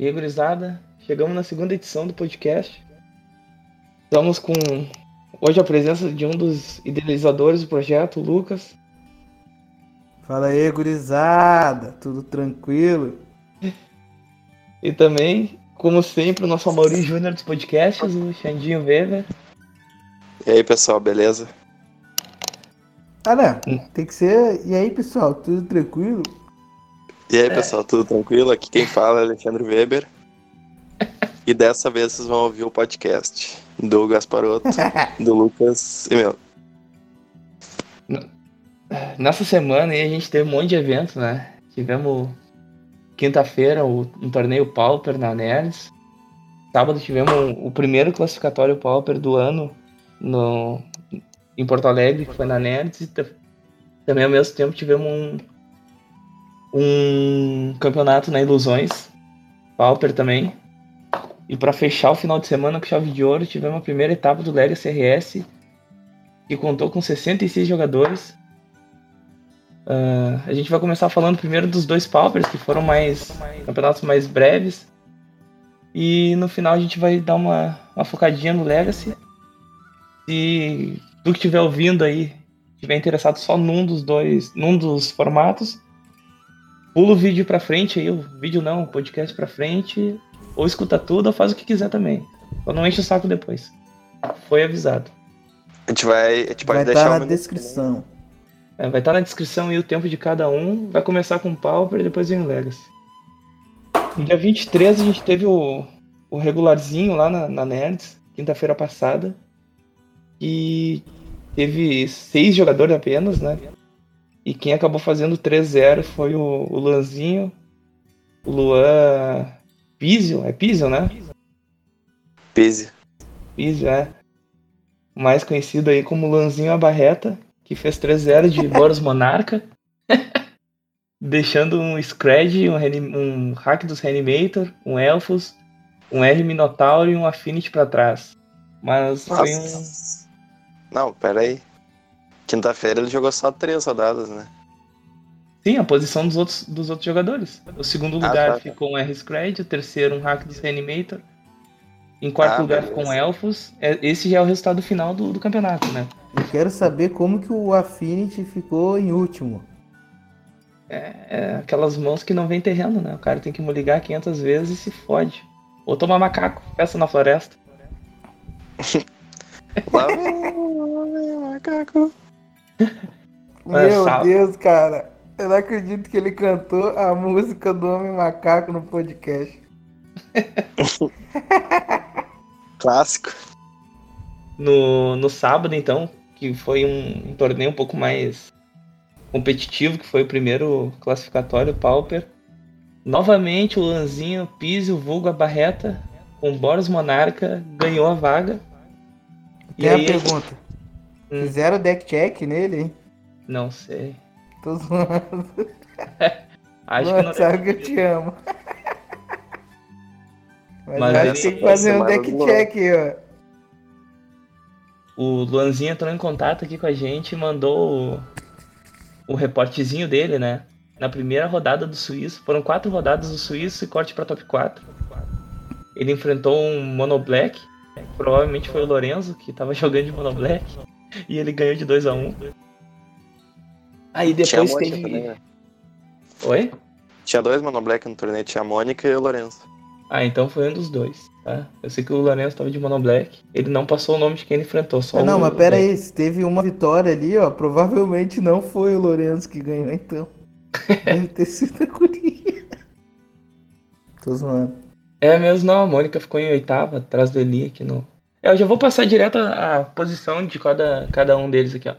E aí, gurizada, chegamos na segunda edição do podcast. Estamos com hoje a presença de um dos idealizadores do projeto, o Lucas. Fala aí, gurizada, tudo tranquilo? E também, como sempre, o nosso Amaury Júnior dos podcasts, o Xandinho Weber. E aí, pessoal, beleza? Ah, não, tem que ser. E aí, pessoal, tudo tranquilo? E aí, pessoal, tudo tranquilo? Aqui quem fala é Alexandre Weber. E dessa vez vocês vão ouvir o podcast do Gasparoto, do Lucas e meu. Nessa semana aí a gente teve um monte de eventos, né? Tivemos quinta-feira um torneio Pauper na Nerds. Sábado tivemos o primeiro classificatório Pauper do ano no, em Porto Alegre, que foi na Nerds. E também ao mesmo tempo tivemos um, um campeonato na Ilusões, Pauper também. E para fechar o final de semana com chave de ouro, tivemos a primeira etapa do Lega CRS, que contou com 66 jogadores. Uh, a gente vai começar falando primeiro dos dois Paupers, que foram mais campeonatos mais breves. E no final a gente vai dar uma, uma focadinha no Legacy. Se tu que estiver ouvindo aí estiver interessado só num dos dois, num dos formatos, pula o vídeo pra frente aí, o vídeo não, o podcast pra frente, ou escuta tudo ou faz o que quiser também. Só não enche o saco depois. Foi avisado. A gente vai, a gente pode Vai deixar estar um na descrição. É, vai estar na descrição aí o tempo de cada um. Vai começar com o Pauper e depois vem o Legacy. No dia 23 a gente teve o, o regularzinho lá na, na Nerds, quinta-feira passada. E teve seis jogadores apenas, né? E quem acabou fazendo 3-0 foi o, o Luanzinho, o Luan Pizio, é Pizio, né? Pise. Pizio, é. Mais conhecido aí como Luanzinho Abarreta, que fez 3-0 de Boros Monarca. deixando um Scred, um, um hack dos Reanimator, um Elfos, um R Minotauro e um Affinity pra trás. Mas foi um. Nossa. Não, pera aí. Quinta-feira ele jogou só três rodadas, né? Sim, a posição dos outros, dos outros jogadores. O segundo Ah, lugar tá, tá. ficou um R-Scred, o terceiro um hack dos Reanimator. Em quarto Ah, lugar ficou um Elfos. É, Esse já é o resultado final do, do campeonato, né? Eu quero saber como que o Affinity ficou em último. É, é aquelas mãos que não vem terreno, né? O cara tem que ligar 500 vezes e se fode. Ou tomar macaco, festa na floresta. Lá vem macaco. Meu. Deus, cara. Eu não acredito que ele cantou a música do Homem Macaco no podcast. Clássico. No, no sábado, então, que foi um, um torneio um pouco mais competitivo, que foi o primeiro classificatório Pauper. Novamente o Lanzinho, Pise, o Vulgo, a Barreta, com Boros Monarca, ganhou a vaga. E Tem aí, a pergunta. Hum. Fizeram deck check nele, hein? não sei. Tô zoando. Acho Mano, que não sabe que eu te amo. Mas, Mas acho que tem que fazer um deck check, ó. O Luanzinho entrou em contato aqui com a gente e mandou o, o reportezinho dele, né? Na primeira rodada do Suíço. Foram quatro rodadas do Suíço e corte pra top 4. Ele enfrentou um Mono Black. Provavelmente foi o Lorenzo que tava jogando de Mono Black. E ele ganhou de 2 a 1 Aí Tinha a depois teve. também, né? Oi? Tinha dois Mono Black no torneio, tinha a Mônica e o Lourenço. Ah, então foi um dos dois, tá? Eu sei que o Lorenzo tava de Mono Black. Ele não passou o nome de quem ele enfrentou, só Ah, não, o mas pera aí, se teve uma vitória ali, ó, provavelmente não foi o Lourenço que ganhou, então. Deve ter sido a guria. Tô zoando. É mesmo, não. A Mônica ficou em oitava, atrás do Eli aqui no. Eu já vou passar direto a, a posição de cada, cada um deles aqui, ó.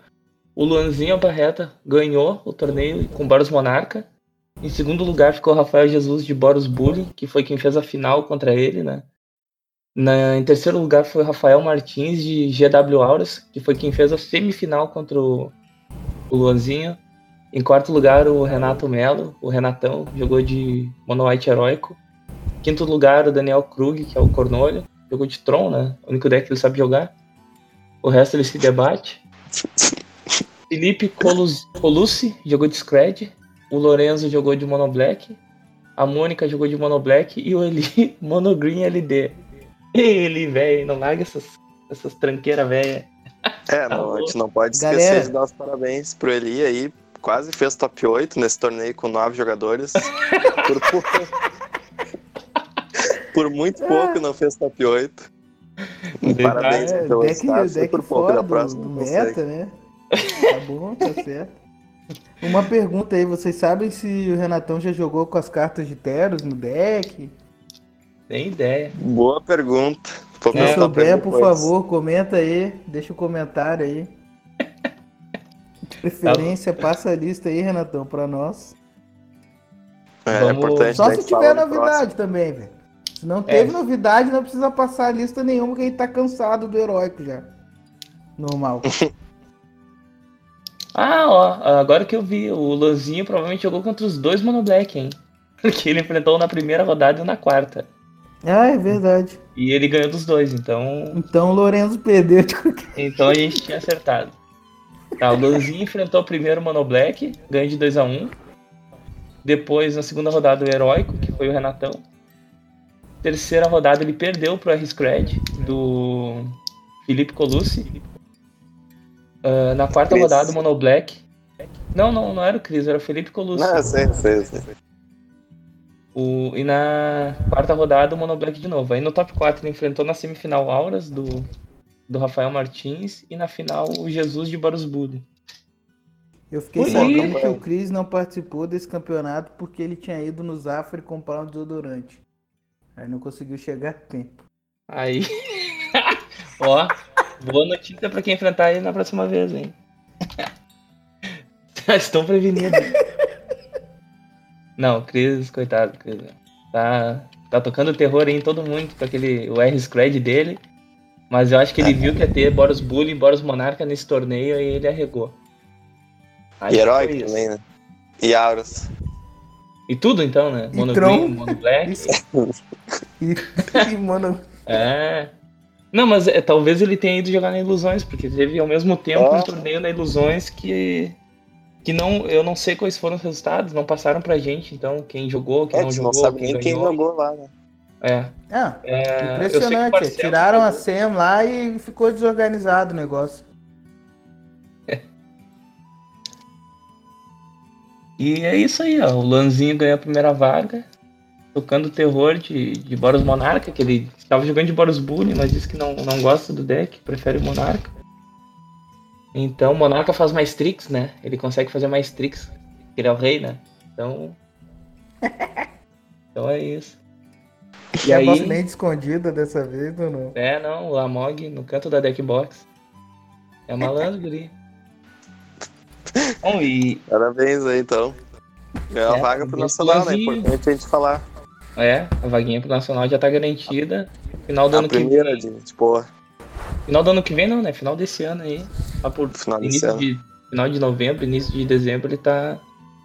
O Luanzinho Barreta ganhou o torneio com Boros Monarca. Em segundo lugar ficou o Rafael Jesus de Boros Bully, que foi quem fez a final contra ele, né? Na, em terceiro lugar foi o Rafael Martins de GW Auras, que foi quem fez a semifinal contra o, o Luanzinho. Em quarto lugar, o Renato Melo, o Renatão, jogou de Mono White Heróico. Quinto lugar, o Daniel Krug, que é o Cornolho. Jogou de Tron, né? O único deck que ele sabe jogar. O resto ele se debate. Felipe Colus- Colucci jogou de Scred. O Lorenzo jogou de Mono Black. a Mônica jogou de Mono Black e o Eli Mono Green LD. Ele, velho, não larga essas, essas tranqueiras, velho. É, não, a gente não pode esquecer Galera. de dar os parabéns pro Eli aí. Quase fez top 8 nesse torneio com nove jogadores. Por, pouco- por muito pouco não fez top 8. Parabéns É, pelo deck, status deck por pouco fora da do, próxima. meta, né? Tá bom, tá certo. Uma pergunta aí, vocês sabem se o Renatão já jogou com as cartas de Teros no deck? Tem ideia. Boa pergunta. Vou Se É, souber, por favor, comenta aí, deixa o comentário aí. De preferência, passa a lista aí, Renatão, pra nós. É, é Vamos- importante Só se tiver no novidade também, velho. Se não teve É. novidade, não precisa passar a lista nenhuma, que a gente tá cansado do heróico já. Normal. Ah, ó, agora que eu vi, o Lanzinho provavelmente jogou contra os dois Mono Black, hein? Porque ele enfrentou um na primeira rodada e um na quarta. ah, é verdade. E ele ganhou dos dois, então. Então o Lorenzo perdeu de qualquer Então a gente tinha acertado. Tá, o Lanzinho enfrentou primeiro o Mono Black, ganhou de 2x1. Depois, na segunda rodada, o Heróico, que foi o Renatão. Terceira rodada, ele perdeu pro R-Scred, do Felipe Colucci. Ah, na quarta Cris. rodada, o Mono Black. Não, não, não era o Cris, era o Felipe Colucci. Não, sei, sei, sei. O, e na quarta rodada, o Mono Black de novo. Aí no top 4 ele enfrentou na semifinal Auras do, do Rafael Martins e na final o Jesus de Boros Bully. Eu fiquei Ui. sabendo que o Cris não participou desse campeonato porque ele tinha ido no Zafra comprar um desodorante. Aí não conseguiu chegar a tempo. Aí. Ó, boa notícia pra quem enfrentar ele na próxima vez, hein? Estão prevenidos. Não, Cris, coitado, Cris. Tá, tá tocando terror aí em todo mundo com aquele o R-Scred dele. Mas eu acho que ele viu que ia ter Boros Bully e Boros Monarca nesse torneio e ele arregou. Acho E herói também, né? E Auros. E tudo então, né? E Mono Tron. Green, Mono Black. E, e, mano, É. Não, mas é, talvez ele tenha ido jogar na Ilusões, porque teve ao mesmo tempo Ó. um torneio na Ilusões que. Que não, eu não sei quais foram os resultados, não passaram pra gente, então quem jogou, quem É, não jogou, não sabe quem nem quem ganhou. jogou lá, né? É, ah, é, impressionante. Marcelo Tiraram a. SEM lá e ficou desorganizado o negócio. E é isso aí, ó. O Lanzinho ganhou a primeira vaga, tocando terror de, de Boros Monarca, que ele estava jogando de Boros Bully, mas disse que não, não gosta do deck, prefere o Monarca. Então o Monarca faz mais tricks, né? Ele consegue fazer mais tricks. Ele é o rei, né? Então. Então é isso. E E a aí. bossmente escondida dessa vez, ou não? É, não, o Amog no canto da deck box. É malandro, guri. Bom, e, Parabéns aí, então. Ganhou a É, vaga pro parabéns pro Nacional, né? Importante a gente falar. É, a vaguinha pro Nacional já tá garantida. Final do A ano que primeira vem. de, tipo, Final do ano que vem não, né? Final desse ano aí. Lá por final início ano. de, final de novembro, início de dezembro ele tá,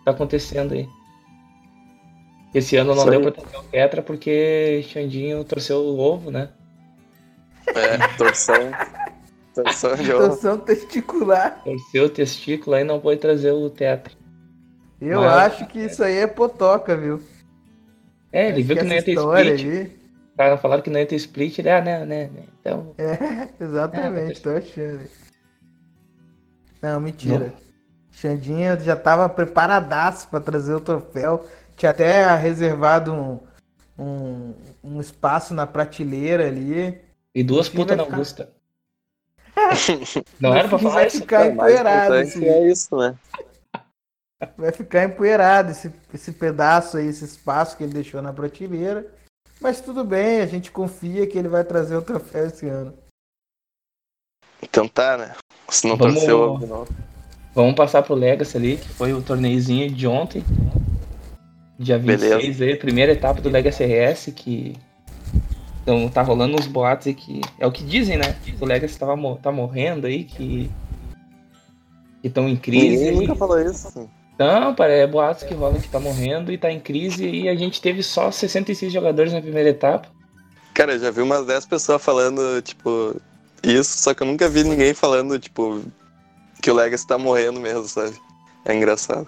tá acontecendo aí. Esse ano não Isso deu aí. pra ter o Petra porque Xandinho torceu o ovo, né? É, torção. torção de ovo. Torção testicular. Torceu o testículo aí não pôde trazer o Tetra. Eu Mas- acho que isso aí é potoca, viu? É, ele Acho viu que essa não ia ter split. aí- Os caras falaram que não ia ter split, ele, ah, né, né, né. Então, É, exatamente, É, tô achando. Não, mentira. Xandinha já tava preparadaço pra trazer o troféu. Tinha até reservado um, um, um espaço na prateleira ali. e duas putas na ficar- Augusta. Não era pra falar vai isso? ficar É, o mais empoeirado. importante Esse, é isso, né? Vai ficar empoeirado esse, esse pedaço aí, esse espaço que ele deixou na prateleira. Mas tudo bem, a gente confia que ele vai trazer o troféu esse ano. Então tá, né? Se não Vamos- torceu. Vamos passar pro Legacy ali, que foi o torneiozinho de ontem. Dia 26 aí, primeira etapa do Legacy RS, que então, tá rolando uns boatos aí que. É o que dizem, né? Que o Legacy tava, tá morrendo aí, que. Que estão em crise. Ninguém nunca falou isso. Não, para é boatos que rolam que tá morrendo e tá em crise. E a gente teve só 66 jogadores na primeira etapa. Cara, eu já vi umas 10 pessoas falando, tipo, isso, só que eu nunca vi ninguém falando, tipo, que o Legacy tá morrendo mesmo, sabe? É engraçado.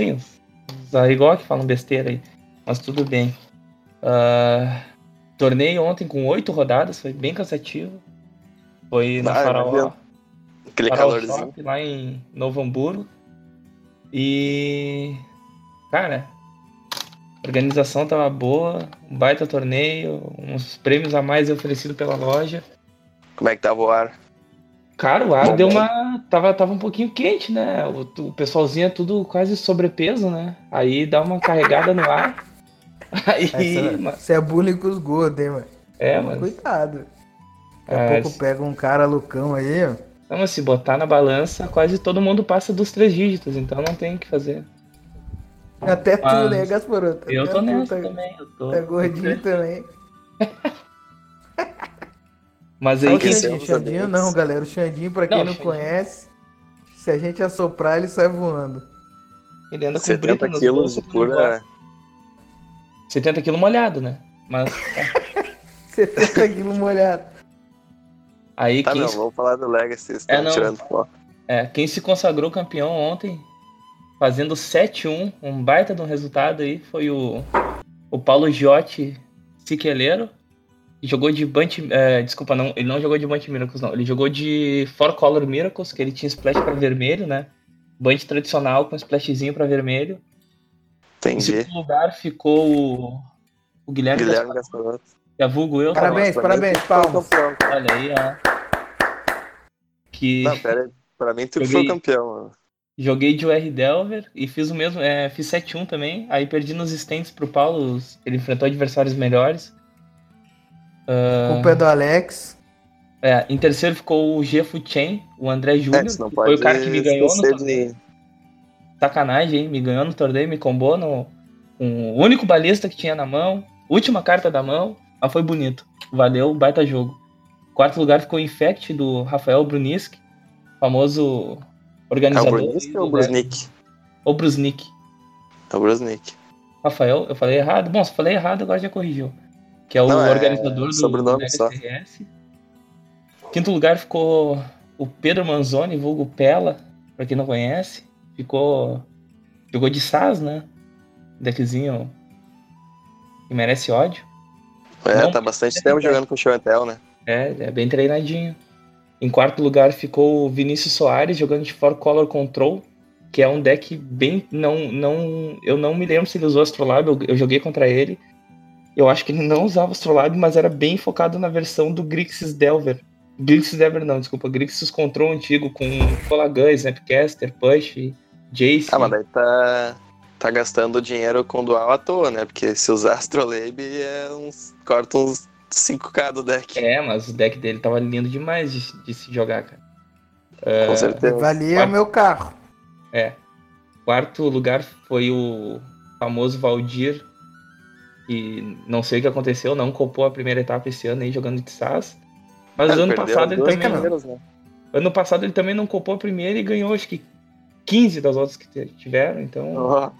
Sim, os Arigó que falam besteira aí. mas tudo bem. Uh, torneio ontem com oito rodadas, foi bem cansativo. Foi na Ah, Faraó. Aquele Faraó calorzinho. Shop, lá em Novo Hamburgo. E. Cara, a organização tava boa, um baita torneio, uns prêmios a mais oferecidos pela loja. Como é que tava o ar? Cara, o ar Bom, deu uma. Tava, tava um pouquinho quente, né? O, o pessoalzinho é tudo quase sobrepeso, né? Aí dá uma carregada no ar. Aí. Essa- ma- Isso é bullying com os gordos, hein, mano? É, mano. Cuidado. Daqui a É, pouco pega um cara loucão aí, ó. Não, mas se botar na balança, quase todo mundo passa dos três dígitos, então não tem o que fazer. Até tu, Mas né, Gasparoto? Eu tô nessa tá- também. Eu tô... Tá gordinho também. Mas É aí o quem. Aqueceu Xandinho, amigos. não, galera. O Xandinho, pra quem Não, não, Xandinho. conhece, se a gente assoprar, ele sai voando. Ele anda com 70 brita nos quilos de que não pura. gosta. 70 quilos molhado, né? Mas 70 quilos molhado. Aí Tá, quem, não, vamos falar do Legacy, vocês É, não. tirando é, quem se consagrou campeão ontem, fazendo 7-1, um baita de um resultado aí, foi o, o Paulo Giotti Siqueleiro. que Jogou de Bunch. é, desculpa, não, ele não jogou de Bunch Miracles, não. Ele jogou de Four Color Miracles, que ele tinha splash pra vermelho, né? Bunch tradicional com splashzinho pra vermelho. Em Entendi. segundo lugar ficou o, o Guilherme, Guilherme Gaspar, Gasparotto. Que é vulgo eu. Parabéns, Nossa, parabéns, o palmas. cara. Olha aí, ó. Que Não, pera aí. Pra mim, tu Joguei- foi o campeão, mano. joguei de UR Delver e fiz o mesmo, é, fiz 7-1 também. Aí perdi nos stands pro Paulo, ele enfrentou adversários melhores. Ah, Culpa é do Alex. é, em terceiro ficou o G Chain, o André É, Júnior, pode foi o cara que me ganhou no torneio. Sacanagem, hein? Me ganhou no torneio, me combou no, com o único balista que tinha na mão, última carta da mão, mas foi bonito. Valeu, baita jogo. Quarto lugar ficou o Infect do Rafael Brunisk, famoso É o organizador. Do- ou o Brusnik? O Brusnik. É o Brusnik. Rafael, eu falei errado? Bom, se falei errado, agora já corrigiu. Que é o Não, é organizador do, sobrenome do só. Quinto lugar ficou o Pedro Manzoni, vulgo Pela, pra quem não conhece. Ficou. Jogou de SAS, né? Deckzinho que merece ódio. É, tá bastante é tempo jogando com o Show and Tell, né? É, é bem treinadinho. Em quarto lugar ficou o Vinícius Soares jogando de Four Color Control, que é um deck bem. Não, não, eu não me lembro se ele usou Astrolabe, eu, eu joguei contra ele. Eu acho que ele não usava Astrolabe, mas era bem focado na versão do Grixis Delver. Grixis Delver não, desculpa. Grixis Control antigo com Colagan, Snapcaster, Push, Jace. Ah, mas daí tá, tá gastando dinheiro com dual à toa, né? Porque se usar Astrolabe é uns. corta uns 5k do deck. É, mas o deck dele tava lindo demais de, de se jogar, cara. Com certeza. Valia o meu carro. É. Quarto lugar foi o famoso Valdir, que não sei o que aconteceu, não copou a primeira etapa esse ano aí jogando de SAS. Mas Ah, ano passado ele também. né? Ano passado ele também não copou a primeira e ganhou acho que 15 das outras que tiveram, então. Ó,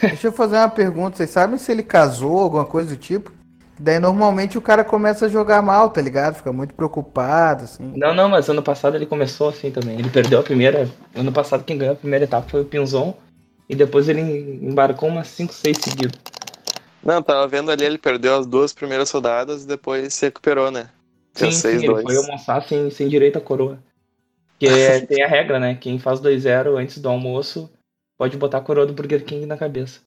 Deixa eu fazer uma pergunta. Vocês sabem se ele casou, alguma coisa do tipo? Daí normalmente o cara começa a jogar mal, tá ligado? Fica muito preocupado, assim. Não, não, mas ano passado ele começou assim também. Ele perdeu a primeira. Ano passado quem ganhou a primeira etapa foi o Pinzon. E depois ele embarcou umas 5, 6 seguidas. Não, tava vendo ali, ele perdeu as duas primeiras rodadas e depois se recuperou, né? Sim, Fez sim, ele 6-2. foi almoçar sem, sem direito à coroa. Que é- tem a regra, né? Quem faz 2-0 antes do almoço pode botar a coroa do Burger King na cabeça.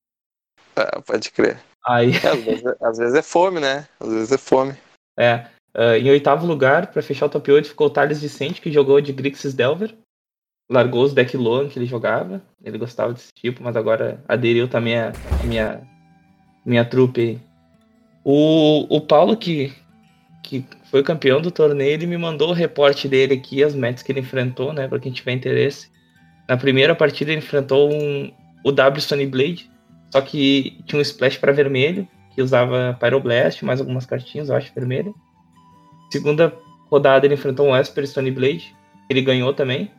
Ah, pode crer. Aí, É, às, vezes, às vezes é fome, né? Às vezes é fome. é. ah, em oitavo lugar, pra fechar o top 8, ficou o Thales Vicente, que jogou de Grixis Delver. Largou os deck Loan que ele jogava. Ele gostava desse tipo, mas agora aderiu também a a minha, minha trupe aí. O, o Paulo, que, que foi campeão do torneio, ele me mandou o reporte dele aqui, as metas que ele enfrentou, né? Pra quem tiver interesse. Na primeira partida ele enfrentou um, o W Stone Blade, só que tinha um splash para vermelho, que usava Pyroblast, mais algumas cartinhas, eu acho, vermelho. Segunda rodada ele enfrentou um Esper Stone Blade, ele ganhou também.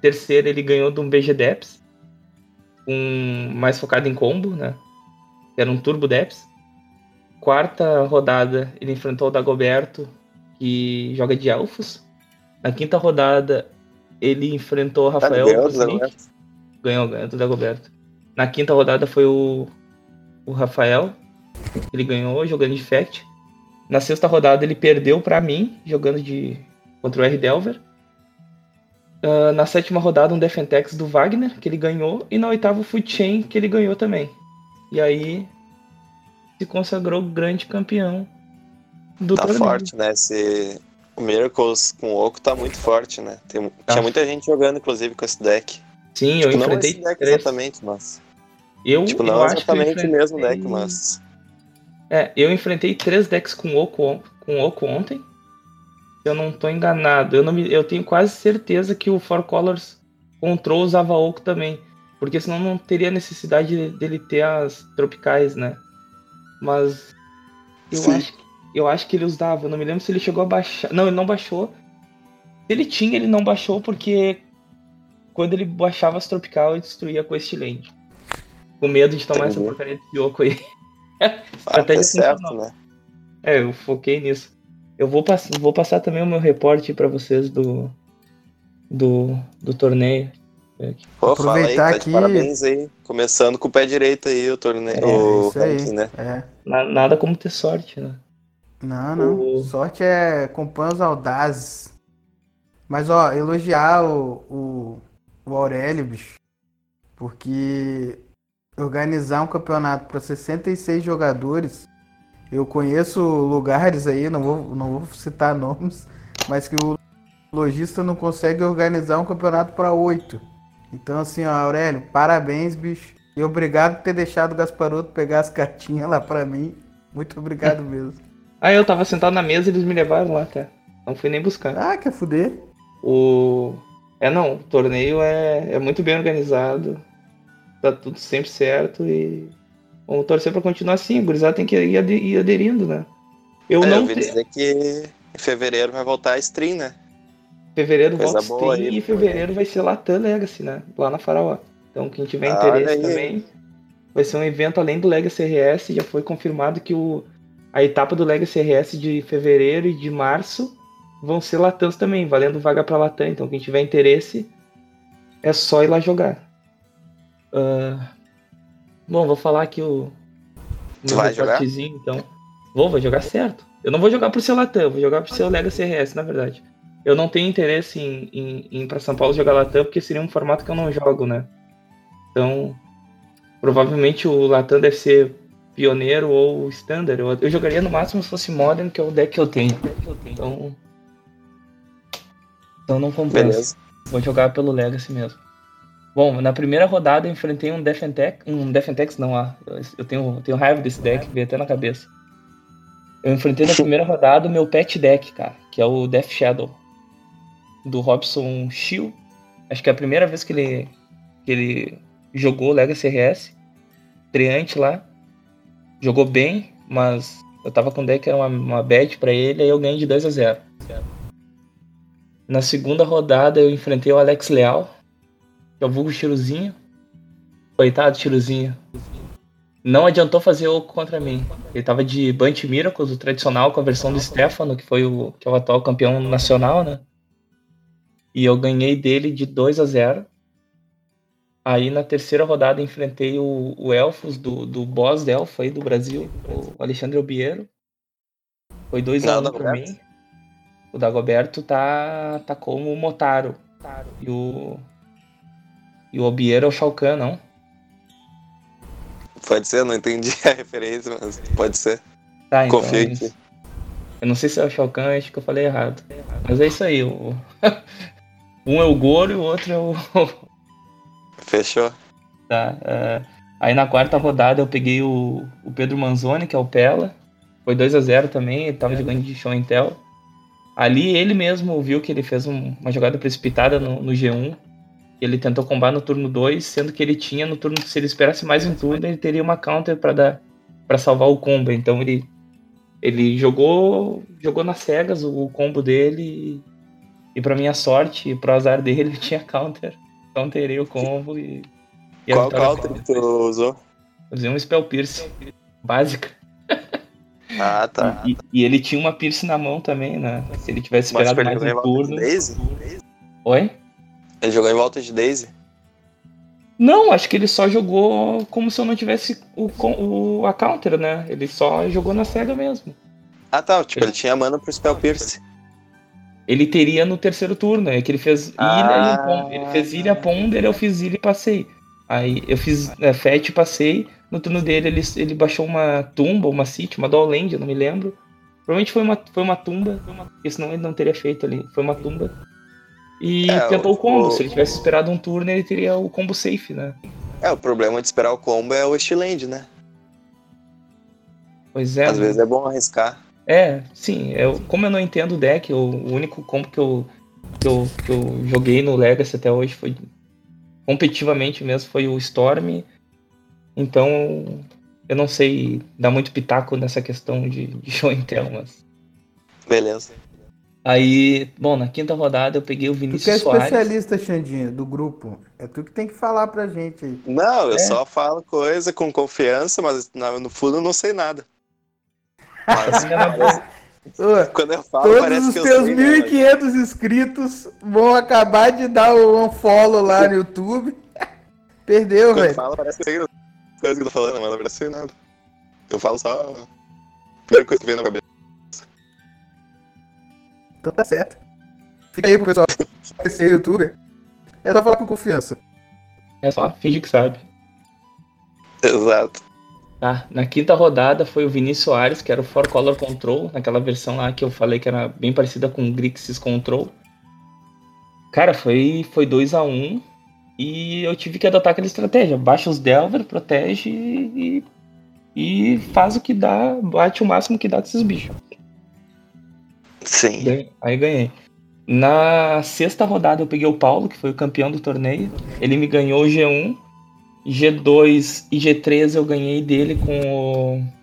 Terceira ele ganhou de um BG Deps, um, mais focado em combo, né? Era um Turbo Deps. Quarta rodada ele enfrentou o Dagoberto, que joga de Elfos. Na quinta rodada ele enfrentou o Rafael Brusnik. Dagoberto? Ganhou, ganhou do Dagoberto. Na quinta rodada foi o, o Rafael. Ele ganhou jogando de Fact. Na sexta rodada ele perdeu para mim, jogando de contra o R. Delver. Uh, na sétima rodada um Defentex do Wagner, que ele ganhou. E na oitava o Food Chain, que ele ganhou também. E aí se consagrou grande campeão do Tá torneio. forte, né? Esse... O Miracles com o Oco tá muito forte, né? Tem... Tá. Tinha muita gente jogando, inclusive, com esse deck. Sim, eu Tipo, não enfrentei esse deck três. exatamente, mas... Eu, Tipo, eu não acho que eu exatamente o mesmo enfrentei- deck, mas... É, eu enfrentei três decks com Oco, com Oco ontem. Eu não tô enganado. Eu, não me, eu tenho quase certeza que o Four Colors Control usava Oco também. Porque senão não teria necessidade de- dele ter as tropicais, né? Mas eu Sim. acho, que- eu acho que ele usava. Eu não me lembro se ele chegou a baixar. Não, ele não baixou. Se ele tinha, ele não baixou porque quando ele baixava as tropical, ele destruía com este land. Com medo de tomar essa Entendi. porcaria de Yoko aí. Ah, Estratégia tá certo, funcionou. né? É, eu foquei nisso. Eu vou, pass vou passar também o meu reporte pra vocês do, do, do torneio. Pô, fala aí, Aproveitar tá de aqui- parabéns aí. Começando com o pé direito aí, o torneio, É, o isso aí. ranking, né? É. Na- nada como ter sorte, né? Não, não. O- Sorte é companheiros audazes. Mas, ó, elogiar o, o, o Aurélio, bicho. Porque organizar um campeonato para 66 jogadores, eu conheço lugares aí, não vou, não vou citar nomes, mas que o lojista não consegue organizar um campeonato para oito. Então, assim, ó, Aurélio, parabéns, bicho. E obrigado por ter deixado o Gasparoto pegar as cartinhas lá para mim. Muito obrigado mesmo. Ah, eu tava sentado na mesa e eles me levaram lá até. Não fui nem buscar. Ah, quer fuder? O. É não, o torneio é, é muito bem organizado. Tá tudo sempre certo e. Vamos torcer pra continuar assim. A gurizada tem que ir, ade- ir aderindo, né? Eu É, não eu ouvi dizer que em fevereiro vai voltar a stream, né? Fevereiro Coisa volta boa Steam aí, e fevereiro vai ser Latam Legacy, né? Lá na Faraó. Então quem tiver Ah, interesse também, vai ser um evento além do Legacy RS. Já foi confirmado que o, a etapa do Legacy RS de fevereiro e de março vão ser Latams também, valendo vaga pra Latam. Então quem tiver interesse, é só ir lá jogar. Ah, bom, vou falar aqui o Tu vai jogar? então. Vou, vou jogar certo. Eu não vou jogar por ser Latam, vou jogar por ser o Legacy RS, na verdade. Eu não tenho interesse em, em, em ir pra São Paulo jogar Latam, porque seria um formato que eu não jogo, né? Então, provavelmente o Latam deve ser pioneiro ou standard. Eu, eu jogaria no máximo se fosse Modern, que é o deck que eu tenho. Então, então não compensa. Beleza. Vou jogar pelo Legacy mesmo. Bom, na primeira rodada eu enfrentei um Defentex. Um Defentex não, ah, eu- tenho, eu tenho raiva desse deck, veio até na cabeça. Eu enfrentei na primeira rodada o meu pet deck, cara, que é o Death Shadow. Do Robson Shield. Acho que é a primeira vez que ele, que ele jogou Legacy RS. Treante lá. Jogou bem, mas eu tava com o deck, era uma, uma bad pra ele, aí eu ganhei de 2 a 0 Na segunda rodada eu enfrentei o Alex Leal, que é o vulgo Chiruzinho. Coitado Chiruzinho. Não adiantou fazer oco contra mim. Ele tava de Bunch Miracles, o tradicional, com a versão do Stefano, que foi o, que é o atual campeão nacional, né? E eu ganhei dele de 2 a 0 Aí na terceira rodada enfrentei o, o Elfos do, do boss Elfo aí do Brasil, o Alexandre Obiero. Foi 2 a 1 Não, pra mim. O Dagoberto tá, tá como o Motaro. E o. E o Obiero é o Shao Kahn, não? Pode ser, não entendi a referência, mas pode ser. Tá, então. Confio em ti. Eu não sei se é o Shao Kahn, acho que eu falei errado. Mas é isso aí. O... um é o Goro e o outro é o. Fechou. Tá, é, Aí na quarta rodada eu peguei o, o Pedro Manzoni, que é o Pela. Foi 2 a 0 também, ele tava jogando de show Intel. Ali ele mesmo viu que ele fez um- uma jogada precipitada no, no G1. Ele tentou combar no turno 2, sendo que ele tinha no turno, se ele esperasse mais um turno, ele teria uma counter para dar para salvar o combo. Então ele ele jogou jogou nas cegas o, o combo dele e, e para minha sorte e pro azar dele ele tinha counter. Counterei o combo e, e Qual counter que tu usou? eu usei um Spell Pierce básica. Ah, tá. E, e ele tinha uma Pierce na mão também, né? Se ele tivesse esperado ele mais um turno. Daisy? Oi? Ele jogou em volta de Daisy? Não, acho que ele só jogou como se eu não tivesse o, o a counter, né? Ele só jogou na cega mesmo. Ah, tá. Tipo, ele tinha mana pro Spell Pierce. Ele teria no terceiro turno, é que ele fez Ah. ilha e Ponder. Ele fez ilha Ponder, eu fiz ilha e passei. Aí eu fiz é, Fetch e passei. No turno dele ele, ele baixou uma tumba, uma city, uma Dollland, eu não me lembro. Provavelmente foi uma, foi uma tumba, porque senão ele não teria feito ali. Foi uma tumba. E É, tentou o combo. o- Se ele tivesse esperado um turno, ele teria o combo safe, né? É, o problema de esperar o combo é o Westland, né? Pois é. Às vezes é bom arriscar. É, sim. Eu, como eu não entendo o deck, eu- o único combo que eu, que, eu, que eu joguei no Legacy até hoje foi. Competitivamente mesmo, foi o Storm. Então, eu não sei dar muito pitaco nessa questão de, de show intel, mas. Beleza. Aí, bom, na quinta rodada eu peguei o Tu que é Vinícius Soares. especialista, Xandinha, do grupo. É tu que tem que falar pra gente aí. Não, eu É. só falo coisa com confiança, mas na- no fundo eu não sei nada. Quando eu falo, todos parece os que eu teus sei. né? 1.500 inscritos vão acabar de dar o unfollow lá no YouTube. Perdeu, Quando eu velho. falo, parece que eu sei as coisas que eu tô falando, mas eu sei nada. Eu falo só a primeira coisa que vem na cabeça. Então tá certo. Fica aí pro pessoal ser youtuber. É só falar com confiança. É só finge que sabe. Exato. Tá, na quinta rodada foi o Vinícius Soares, que era o Four Color Control, naquela versão lá que eu falei que era bem parecida com o Grixis Control. Cara, foi, foi 2 a 1 um, e eu tive que adotar aquela estratégia. Baixa os Delver, protege e, e faz o que dá, bate o máximo que dá com esses bichos. Sim. Ganhei- Aí ganhei. Na sexta rodada eu peguei o Paulo, que foi o campeão do torneio. Ele me ganhou o G1. G2 e G3 eu ganhei dele com o.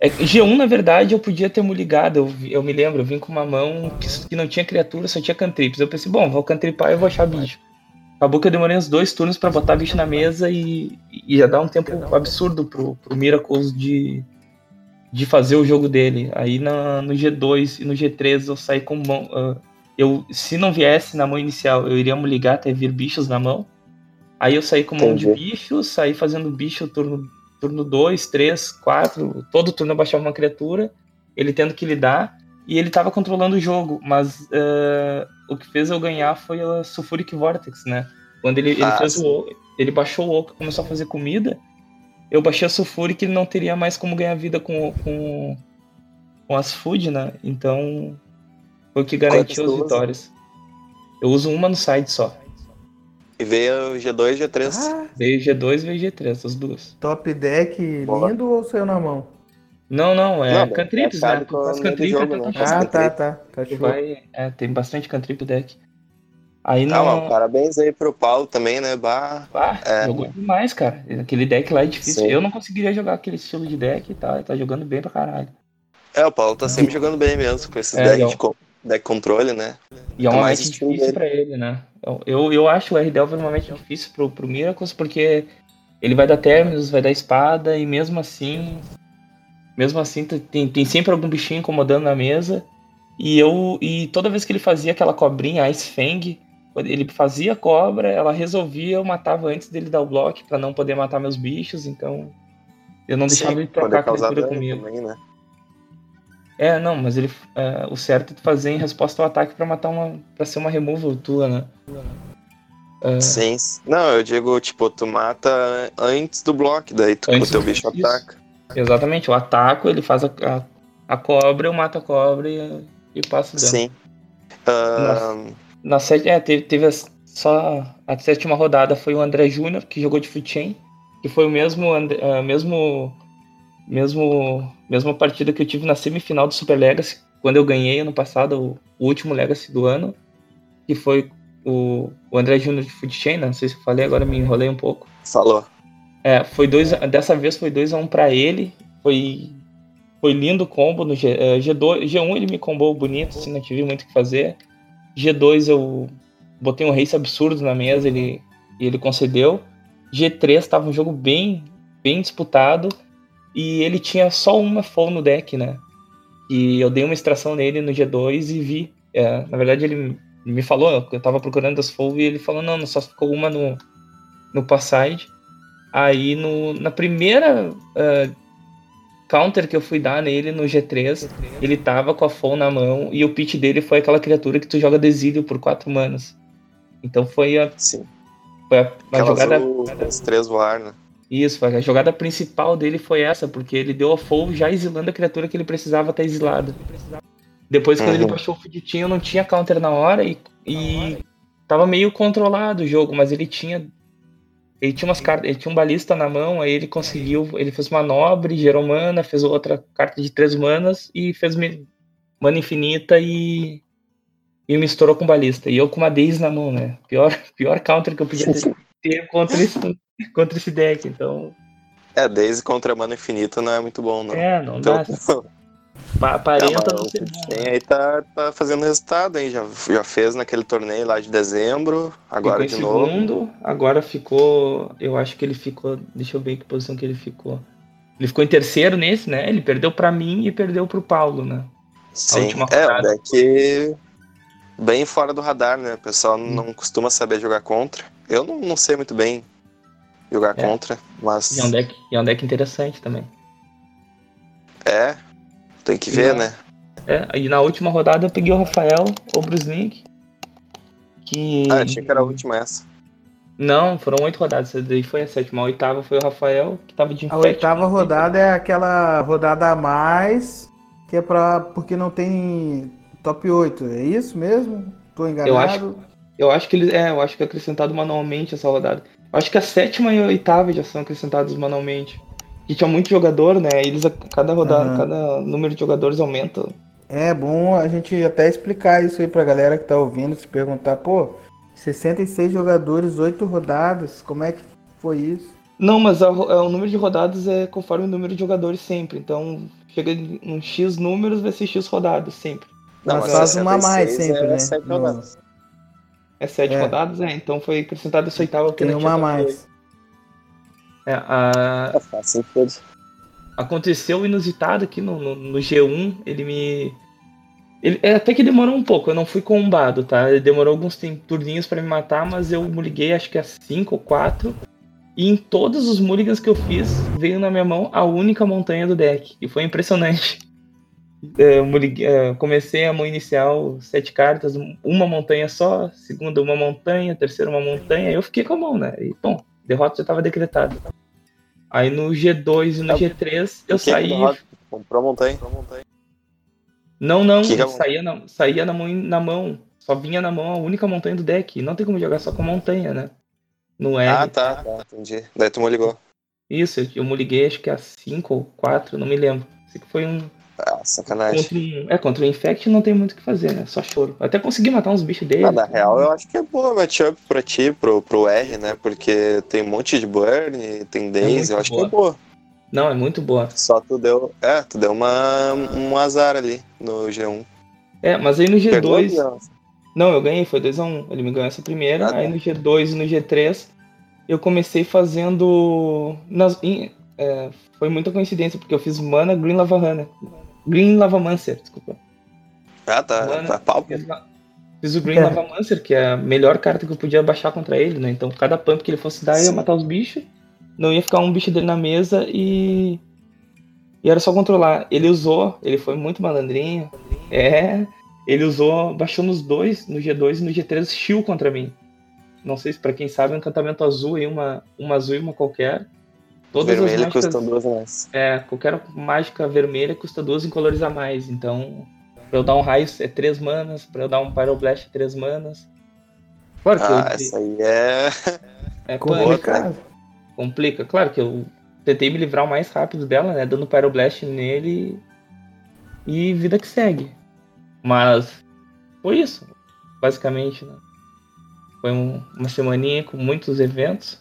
É, G1, na verdade, eu podia ter me ligado. Eu, eu me lembro, eu vim com uma mão que, que não tinha criatura, só tinha cantrips. Eu pensei, bom, vou cantripar e vou achar bicho. Acabou que eu demorei uns dois turnos pra botar bicho na mesa e, e ia dar um tempo absurdo pro, pro Miracles de, de fazer o jogo dele. Aí na- no G2 e no G3 eu saí com mão. ah, eu, se não viesse na mão inicial, eu iria me ligar até vir bichos na mão. Aí eu saí com mão de Entendi. bichos, saí fazendo bicho turno turno 2, 3, 4, todo turno eu baixava uma criatura, ele tendo que lidar, e ele tava controlando o jogo, mas ah, o que fez eu ganhar foi a Sulfuric Vortex, né? Quando ele, ele Ah, fez o ele baixou o oco e começou a fazer comida, eu baixei a Sulfuric e ele não teria mais como ganhar vida com, com, com as food, né? Então foi o que garantiu as usa? vitórias. Eu uso uma no site só. E veio o G2 e G3. Ah, Veio G2 e veio G3, as duas. top deck Boa. lindo ou saiu na mão? Não, não, é Não, cantrips, né? é o Faz do cantrip, jogo, então né? tá Ah, tá, tá. Tá vai, é, tem bastante cantrip deck. Aí Ah, não. mas parabéns aí pro Paulo também, né? Bah. Ah, É. jogou demais, cara. Aquele deck lá é difícil. Sim. Eu não conseguiria jogar aquele estilo de deck e tá, ele tá jogando bem pra caralho. É, o Paulo tá sempre jogando bem mesmo, com esses É, decks eu- de co- deck controle, né? E é É uma mais match difícil dele. pra ele, né? Eu, eu, acho o R-Delver match difícil pro, pro Miracles, porque ele vai dar Terminus, vai dar espada, e mesmo assim. Mesmo assim, tem, tem sempre algum bichinho incomodando na mesa. E eu. E toda vez que ele fazia aquela cobrinha, Ice Fang, ele fazia cobra, ela resolvia, eu matava antes dele dar o bloco pra não poder matar meus bichos, então. Eu não deixava Sim, ele trocar a criatura comigo. também, né? É, não, mas ele. é, o certo é tu fazer em resposta ao ataque pra matar uma. pra ser uma removal tua, né? É, Sim. Não, eu digo, tipo, tu mata antes do bloco, daí tu, o teu bicho isso. ataca. Exatamente, eu ataco, ele faz a, a, a cobra, eu mato a cobra e, e passo o dano. Sim. Ah, Na sétima, é, teve, teve as- só a sétima rodada foi o André Júnior, que jogou de foot chain, que foi o mesmo, ah, mesmo, mesmo, mesma partida que eu tive na semifinal do Super Legacy, quando eu ganhei ano passado o, último Legacy do ano, que foi o, o André Júnior de foot chain, né? não sei se eu falei, agora me enrolei um pouco. falou. É, foi dois, dessa vez foi 2 a 1 um pra ele. Foi foi lindo o combo no G, eh, G2, G1 ele me combou bonito, assim, não tive muito o que fazer. G2 eu botei um race absurdo na mesa, ele e ele concedeu. G3 tava um jogo bem bem disputado e ele tinha só uma full no deck, né? E eu dei uma extração nele no G2 e vi. é, na verdade ele me falou, eu tava procurando as full e ele falou não, só ficou uma no no Passide. Aí no, na primeira uh, counter que eu fui dar nele no G3, ele tava com a Fon na mão e o pitch dele foi aquela criatura que tu joga desílio por quatro manas. Então foi a. Sim. Foi a, a jogada. Os três voar, né? Isso, a jogada principal dele foi essa, porque ele deu a Foul já exilando a criatura que ele precisava estar exilada. Depois, quando uhum. ele baixou o Fuditinho, não tinha counter na hora e, e tava meio controlado o jogo, mas ele tinha. Ele tinha umas cartas, ele tinha um balista na mão, aí ele conseguiu. Ele fez uma nobre, gerou mana, fez outra carta de três manas e fez mana infinita e. E misturou com balista. E eu com uma Daisy na mão, né? Pior, pior counter que eu podia ter, ter contra, esse, contra esse deck, então. É, Daisy contra mana infinita não é muito bom, não. É, não então, dá. Aparenta não, ser Tem aí tá, tá fazendo resultado, hein? Já, já fez naquele torneio lá de dezembro, agora de novo. Segundo, agora ficou. Eu acho que ele ficou. Deixa eu ver que posição que ele ficou. Ele ficou em terceiro nesse, né? Ele perdeu para mim e perdeu pro Paulo, né? Sim, é, o deck bem fora do radar, né? O pessoal hum. não costuma saber jogar contra. Eu não, não sei muito bem jogar é. contra, mas. E é, um deck, é um deck interessante também. É, tem que ver, né? É, e na última rodada eu peguei o Rafael Obrusnik. Que... Ah, achei que era a última essa. Não, foram oito rodadas. Essa daí foi a sétima. A oitava foi o Rafael, que tava de A oitava rodada é aquela rodada a mais, que é pra. porque não tem top 8. É isso mesmo? Tô enganado? Eu acho, eu acho que eles. É, eu acho que é acrescentado manualmente essa rodada. Eu acho que a sétima e a oitava já são acrescentados manualmente que tinha muito jogador, né? Eles cada rodada, uhum. cada número de jogadores aumenta. É bom a gente até explicar isso aí pra galera que tá ouvindo, se perguntar, pô, 66 jogadores, 8 rodadas, como é que foi isso? Não, mas a, a, o número de rodadas é conforme o número de jogadores sempre. Então, chega em um X números, vai ser X rodadas sempre. Não, mas faz uma a mais sempre, é né? 7 rodadas. É 7 é. rodadas? É, então foi acrescentado essa oitava que Tem uma a mais. É, a... É fácil, todos. Aconteceu inusitado aqui no, no, no G1, ele me. Ele, é, até que demorou um pouco, eu não fui combado, tá? Ele demorou alguns turninhos para me matar, mas eu me liguei acho que a 5 ou 4. E em todos os mulligans que eu fiz, veio na minha mão a única montanha do deck. E foi impressionante. É, é, comecei a mão inicial, sete cartas, uma montanha só, segunda uma montanha, terceira uma montanha, eu fiquei com a mão, né? E, bom, derrota já estava decretada. Aí no G2 e no G3 eu saí. Comprou montanha. Não, não, que saía, na, saía na, mão, na mão. Só vinha na mão a única montanha do deck. Não tem como jogar só com montanha, né? No R. Ah, tá, tá, entendi. Daí tu me ligou. Isso, eu, eu me liguei acho que a 5 ou 4, não me lembro. Sei que foi um, ah, sacanagem. Contra um, é, contra o Infect não tem muito o que fazer, né? Só choro. Até consegui matar uns bichos dele. Ah, na real, eu acho que é boa matchup pra ti, pro, pro R, né? Porque tem um monte de burn, tem Days, é eu acho boa. que é boa. Não, é muito boa. Só tu deu. É, tu deu uma, um azar ali no G1. É, mas aí no G2. Perdeu, não, eu ganhei, foi 2x1. Um. Ele me ganhou essa primeira. Ah, tá. aí no G2 e no G3 eu comecei fazendo. Nas, é, foi muita coincidência, porque eu fiz Mana Green Lava Runner. Green Lavamancer, desculpa. Ah, tá. Mana, tá pau. Fiz, o Green é. Lavamancer, que é a melhor carta que eu podia baixar contra ele, né? Então cada pump que ele fosse dar, Sim. ia matar os bichos. Não ia ficar um bicho dele na mesa e. E era só controlar. Ele usou, ele foi muito malandrinho. É. Ele usou, baixou nos dois, no G2 e no G3, shield contra mim. Não sei se pra quem sabe, é um encantamento azul aí, uma, uma azul e uma qualquer. Todas vermelha mágicas, custa duas a mais. É, qualquer mágica vermelha custa duas em colores a mais. Então, pra eu dar um raio é três manas, pra eu dar um Pyroblast é três manas. Claro que ah, eu... essa aí é. É complicado. Complica. Claro que eu tentei me livrar o mais rápido dela, né? Dando Pyroblast nele e vida que segue. Mas foi isso, basicamente, né? Foi um, uma semaninha com muitos eventos.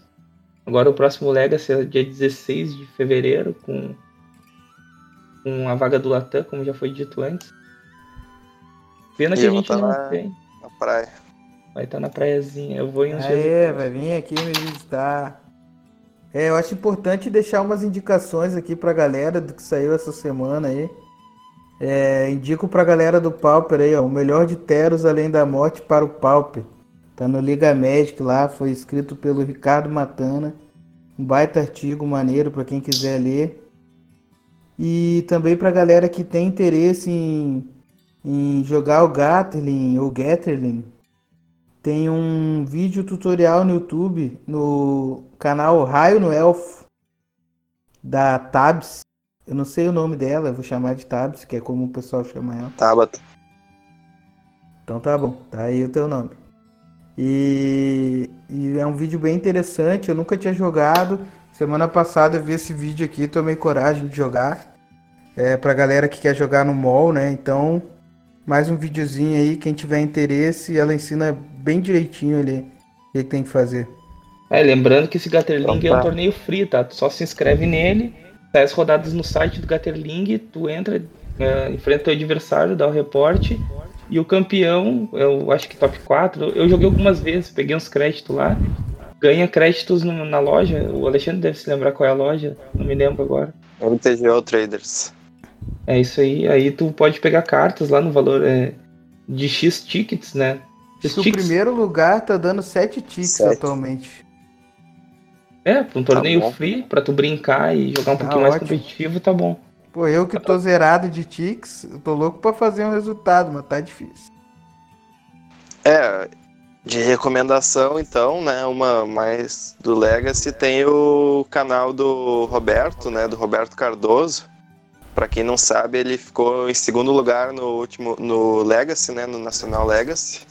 Agora o próximo Legacy é dia 16 de fevereiro, com, com a vaga do Latam, como já foi dito antes. Pena e que a gente não na, tem. Na praia. Vai estar tá na praiazinha. Eu vou em uns Aê, vai vir aqui me visitar. É, eu acho importante deixar umas indicações aqui pra galera do que saiu essa semana aí. É, indico pra galera do Pauper aí, ó, o melhor de Teros além da morte para o Pauper. Tá no Liga Magic lá, foi escrito pelo Ricardo Matana. Um baita artigo maneiro para quem quiser ler. E também pra galera que tem interesse em, em jogar o Gatling ou Gatling, tem um vídeo tutorial no YouTube, no canal Raio no Elfo, da Tabs. Eu não sei o nome dela, eu vou chamar de Tabs, que é como o pessoal chama ela. Tabata. Então tá bom, tá aí o teu nome. E, e é um vídeo bem interessante, eu nunca tinha jogado. Semana passada eu vi esse vídeo aqui, tomei coragem de jogar. É pra galera que quer jogar no mall, né? Então, mais um videozinho aí, quem tiver interesse, ela ensina bem direitinho ali o que tem que fazer. É, lembrando que esse Gatterling Então é um torneio free, tá? Tu só se inscreve nele, tá as rodadas no site do Gatterling, tu entra, é, enfrenta o teu adversário, dá o reporte, e o campeão, eu acho que top 4, eu joguei algumas vezes, peguei uns créditos lá, ganha créditos no- na loja, o Alexandre deve se lembrar qual é a loja, não me lembro agora. MTGO Traders. É isso aí, aí tu pode pegar cartas lá no valor é, de X tickets, né? X O tickets, primeiro lugar tá dando 7 ticks Sete. atualmente. é, pra um torneio bom. free, pra tu brincar e jogar um Tá pouquinho mais ótimo. competitivo, tá bom. Pô, eu que tô zerado de ticks, eu tô louco pra fazer um resultado, mas tá difícil. É, de recomendação, então, né? Uma mais do Legacy tem o canal do Roberto, né? Do Roberto Cardoso. Pra quem não sabe, ele ficou em segundo lugar no último no Legacy, né? No Nacional Legacy.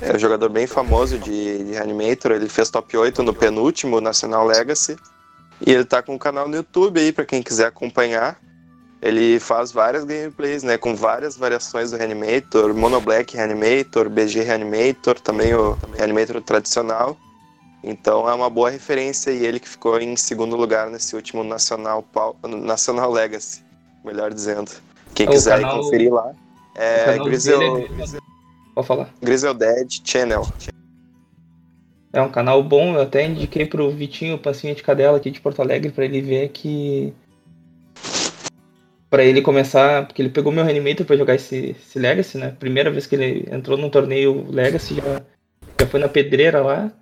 É um jogador bem famoso de, de Reanimator. Ele fez top 8 no penúltimo Nacional Legacy. E ele tá com um canal no YouTube aí pra quem quiser acompanhar. Ele faz várias gameplays, né? Com várias variações do Reanimator, Mono Black Reanimator, BG Reanimator, também o Reanimator tradicional. Então é uma boa referência e ele que ficou em segundo lugar nesse último Nacional, Nacional Legacy, melhor dizendo. Quem É, o quiser canal- conferir lá. o É Grizel, dele é- Pode falar. Grizel Dead Channel. É um canal bom, eu até indiquei pro Vitinho, Pancinha de Cadela aqui de Porto Alegre, pra ele ver que. Pra ele começar, porque ele pegou meu Reanimator pra jogar esse, esse Legacy, né? Primeira vez que ele entrou num torneio Legacy, já, já foi na pedreira lá.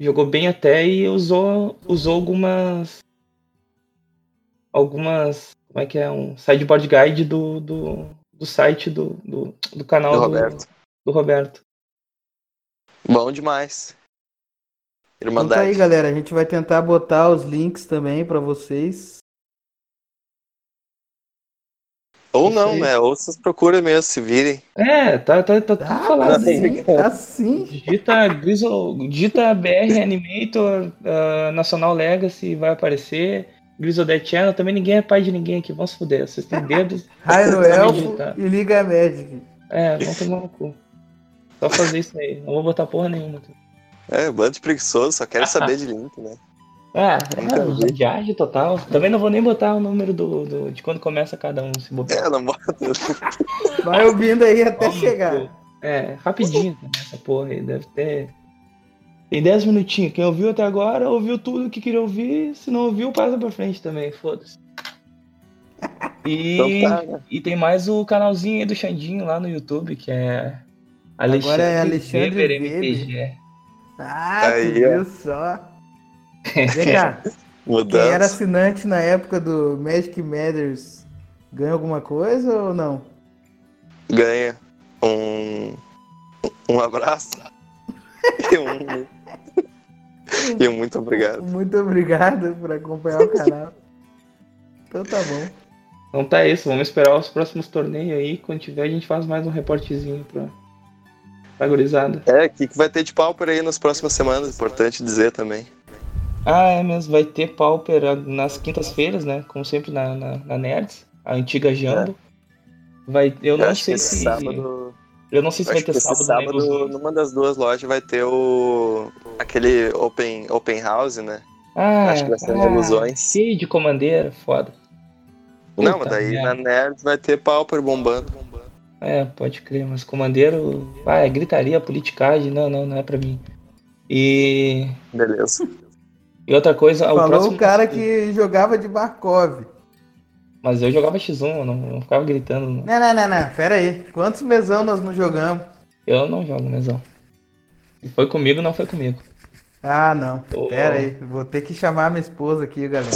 Jogou bem até e usou, usou algumas. Algumas. Como é que é? Um sideboard guide do, do, do site do, do, do canal Do do Roberto. do Roberto. Bom demais. Então tá Irmandade. aí, galera. A gente vai tentar botar os links também pra vocês. Ou não, né? Ou vocês procuram mesmo, se virem. É, tá, tá, tá tudo Tá, falado tá aí. sim, tá sim. Digita, Grizzle, digita BR Animator ah, Nacional Legacy vai aparecer. Grizzle Dead Channel, também ninguém é pai de ninguém aqui, vão se fuder. Vocês têm dedos. Raio Elfo digitar. e Liga Magic. É, vão tomar no cu. Só fazer isso aí. Não vou botar porra nenhuma. É, bando de preguiçoso, só quero saber de link, né? Ah, é, vi. viagem total. Também não vou nem botar o número do, do- de quando começa cada um, se bobear. É, não bota. Vai ouvindo aí até Vamos, chegar. É, rapidinho também essa porra aí. Deve ter. Tem 10 minutinhos. Quem ouviu até agora, ouviu tudo que queria ouvir. Se não ouviu, passa pra frente também. Foda-se. E, Então tá, né? e tem mais o canalzinho aí do Xandinho lá no YouTube, que é. Agora é Alexandre Weber. MTG. Ah, Aí, viu só. Vem cá. Quem era assinante na época do Magic Matters ganha alguma coisa ou não? Ganha um. Um abraço. E um. E um muito obrigado. Muito obrigado por acompanhar o canal. Então tá bom. Então tá isso, vamos esperar os próximos torneios aí. Quando tiver, a gente faz mais um reportezinho pra, pra gurizada. É, o que, que vai ter de pauper aí nas próximas semanas? Importante dizer também. Ah, é mesmo, vai ter Pauper nas quintas-feiras, né? Como sempre na, na, na Nerds, a antiga Jambo. Vai, eu não É. acho sei se. sábado. Eu não sei se vai Acho que ter sábado, sábado, numa das duas lojas, vai ter o. aquele open, open house, né? Ah, acho que vai ser ah, ilusões. cheio de comandeira, foda. Não, Puta mas daí merda. na Nerd vai ter pauper bombando. É, pode crer, mas comandeiro. Ah, é gritaria, politicagem, não, não, não é pra mim. E. Beleza. E outra coisa, o Falou próximo. o cara que jogava de Barkov. Mas eu jogava X1, eu não, não ficava gritando. não. Não, não, não, não. Pera aí. Quantos mesão nós não jogamos? Eu não jogo mesão. Foi comigo, não foi comigo. Ah, não. Ô. Pera aí. Vou ter que chamar minha esposa aqui, galera.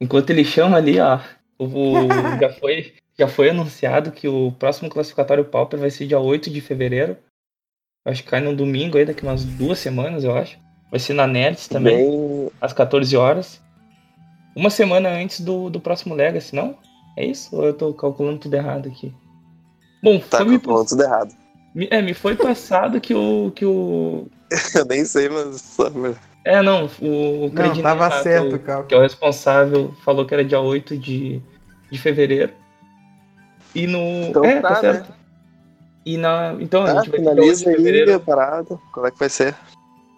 Enquanto ele chama ali, ó, o, já, foi, já foi anunciado que o próximo classificatório Pauper vai ser dia 8 de fevereiro. Acho que cai no domingo aí, daqui umas duas semanas, eu acho. Vai ser na Nerds também, Bem, às 14 horas. Uma semana antes do, do próximo Legacy, não? É isso? Ou eu tô calculando tudo errado aqui? Bom, tá foi me, calculando tudo errado. me- é, me foi passado que o, que o. Eu nem sei, mas. É, não, o, o Não, tava que certo, é o- Cal. que é o responsável, falou que era dia 8 de, de fevereiro. E no. Então é, tá, tá certo. E na. Então, a Ah, gente vai ter dia 8 de finaliza aí a parada. Como é que vai ser?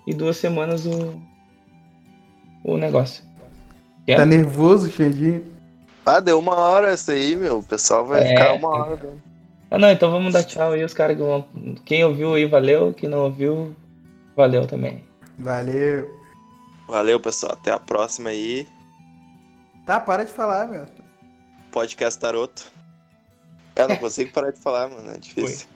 E duas semanas o. O negócio. Tá nervoso, Xandinho? Ah, deu uma hora essa aí, meu. O pessoal vai É. ficar uma hora. Ah, não, então vamos dar tchau aí, os caras que vão. Quem ouviu aí, valeu. Quem não ouviu, valeu também. Valeu. Valeu, pessoal. Até a próxima aí. Tá, para de falar, meu. Podcast Taroto. Eu não consigo parar de falar, mano. É difícil.